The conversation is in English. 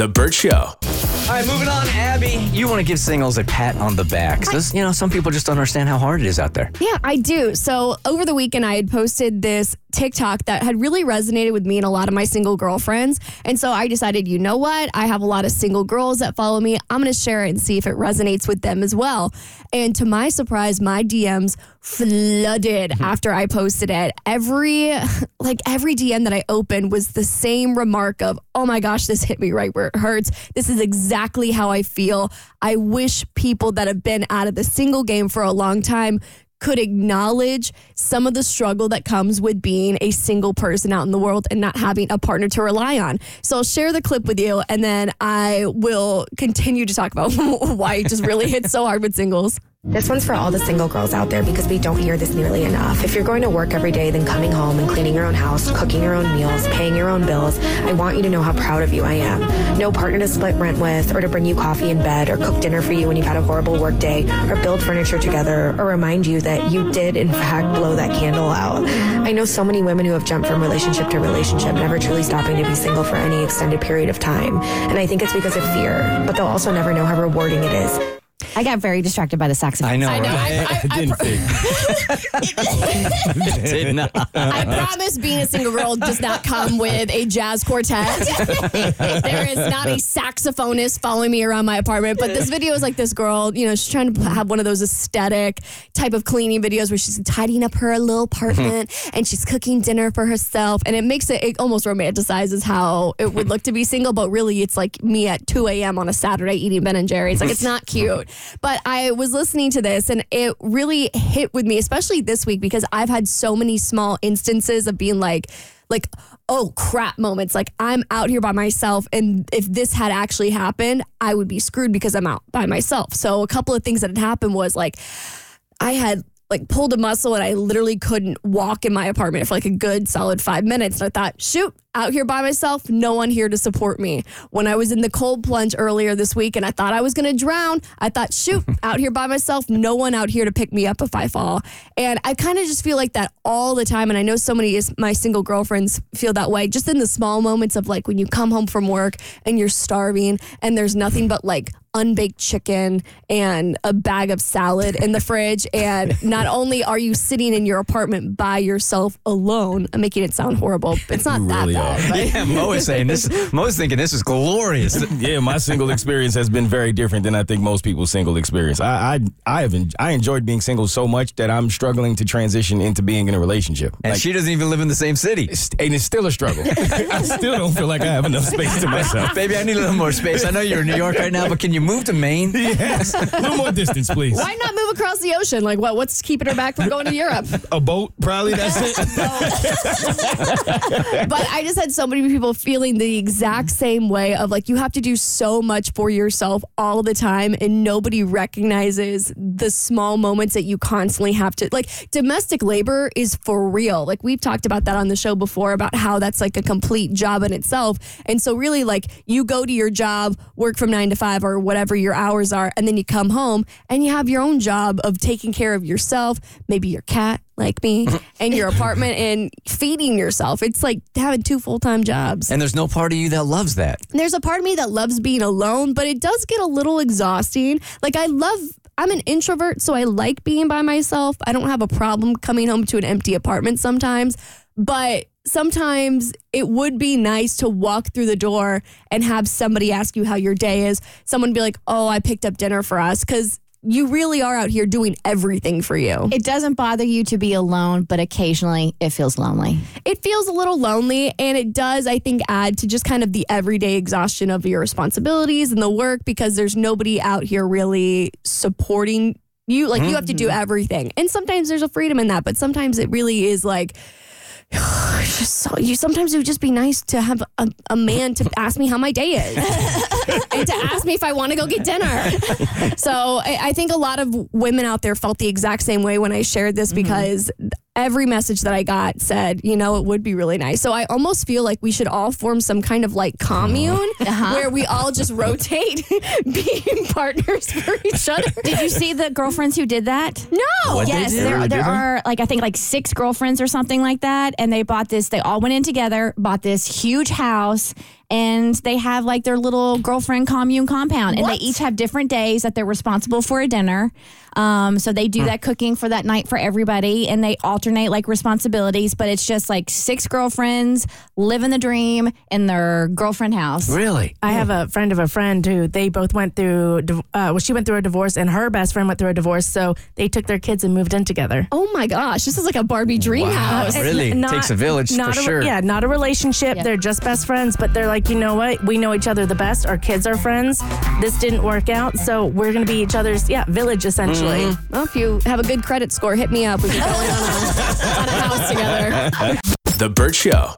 The Bert Show. All right, moving on, Abby. You want to give singles a pat on the back. back. 'Cause, you know, some people just don't understand how hard it is out there. Yeah, I do. So over the weekend, I had posted this TikTok that had really resonated with me and a lot of my single girlfriends. And so I decided, you know what? I have a lot of single girls that follow me. I'm going to share it and see if it resonates with them as well. And to my surprise, my DMs flooded mm-hmm. after I posted it. Every like every DM that I opened was the same remark of, "Oh my gosh, this hit me right where it hurts. This is exactly how I feel. I wish people that have been out of the single game for a long time could acknowledge some of the struggle that comes with being a single person out in the world and not having a partner to rely on. So I'll share the clip with you and then I will continue to talk about why it just really hits so hard with singles. This one's for all the single girls out there because we don't hear this nearly enough. If you're going to work every day, then coming home and cleaning your own house, cooking your own meals, paying your own bills, I want you to know how proud of you I am. No partner to split rent with, or to bring you coffee in bed, or cook dinner for you when you've had a horrible work day, or build furniture together, or remind you that you did, in fact, blow that candle out. I know so many women who have jumped from relationship to relationship, never truly stopping to be single for any extended period of time. And I think it's because of fear, but they'll also never know how rewarding it is. I got very distracted by the saxophone. I know, I know. right? I, I, I, Did not. I promise being a single girl does not come with a jazz quartet. there is not a saxophonist following me around my apartment. But this video is like this girl, you know, she's trying to have one of those aesthetic type of cleaning videos where she's tidying up her little apartment mm-hmm. and she's cooking dinner for herself. And it makes it, it almost romanticizes how it would look to be single, but really it's like me at 2 a.m. on a Saturday eating Ben and Jerry's. Like it's not cute. But I was listening to this and it really hit with me, especially this week, because I've had so many small instances of being like, like, oh crap moments. Like I'm out here by myself. And if this had actually happened, I would be screwed because I'm out by myself. So a couple of things that had happened was like, I had like pulled a muscle and I literally couldn't walk in my apartment for like a good solid five minutes. And I thought, shoot, out here by myself, no one here to support me. When I was in the cold plunge earlier this week and I thought I was going to drown, I thought, shoot, out here by myself, no one out here to pick me up if I fall. And I kind of just feel like that all the time. And I know so many of my single girlfriends feel that way, just in the small moments of like when you come home from work and you're starving and there's nothing but like unbaked chicken and a bag of salad in the fridge. And not only are you sitting in your apartment by yourself alone, I'm making it sound horrible. but It's not You that really bad. are. but- Yeah, Mo is saying this. Mo is thinking this is glorious. yeah, my single experience has been very different than I think most people's single experience. I I I have en- I enjoyed being single so much that I'm struggling to transition into being in a relationship. And Like, she doesn't even live in the same city. it's- and it's still a struggle. I still don't feel like I have enough space to myself. Baby, I need a little more space. I know you're in New York right now, but can you move to Maine? Yes, a little more distance, please. Why not move across the ocean? Like, what? What's keeping her back from going to Europe? A boat, probably. That's it. but I just had so many people feeling the exact mm-hmm. same way of like you have to do so much for yourself all the time and nobody recognizes the small moments that you constantly have to like domestic labor is for real. Like we've talked about that on the show before about how that's like a complete job in itself. And so really like you go to your job, work from 9 to 5 or whatever your hours are and then you come home and you have your own job of taking care of yourself, maybe your cat like me and your apartment and feeding yourself. It's like having two full time jobs. And there's no part of you that loves that. There's a part of me that loves being alone, but it does get a little exhausting. Like, I love, I'm an introvert, so I like being by myself. I don't have a problem coming home to an empty apartment sometimes. But sometimes it would be nice to walk through the door and have somebody ask you how your day is. Someone be like, "Oh, I picked up dinner for us," because you really are out here doing everything for you. It doesn't bother you to be alone, but occasionally it feels lonely. it feels a little lonely and it does i think add to just kind of the everyday exhaustion of your responsibilities and the work because there's nobody out here really supporting you like you have to do mm-hmm. everything and sometimes there's a freedom in that but sometimes it really is like it's just so you sometimes it would just be nice to have a, a man to ask me how my day is and to ask me if I want to go get dinner. So I, I think a lot of women out there felt the exact same way when I shared this mm-hmm. because every message that I got said, you know, it would be really nice. So I almost feel like we should all form some kind of like commune uh-huh. Uh-huh. where we all just rotate being partners for each other. Did you see the girlfriends who did that? No. What yes, there, there are like I think like six girlfriends or something like that, and they bought this. They all went in together, bought this huge house, and they have like their little girlfriend commune compound, and What? they each have different days that they're responsible for a dinner. Um, so they do that cooking for that night for everybody, and they alternate like responsibilities. But it's just like six girlfriends living the dream in their girlfriend house. Really? I have a friend of a friend who they both went through. Uh, well, she went through a divorce, and her best friend went through a divorce. So they took their kids and moved in together. Oh my gosh, this is like a Barbie dream house. Really? n- Takes a village not for a, sure. Yeah, not a relationship. They're just best friends, but they're like, you know what? We know each other the best. Our kids are friends. This didn't work out, so we're gonna be each other's yeah village essentially. Mm-hmm. Well, if you have a good credit score, hit me up. We can go in on a, on a house together. The Bert Show.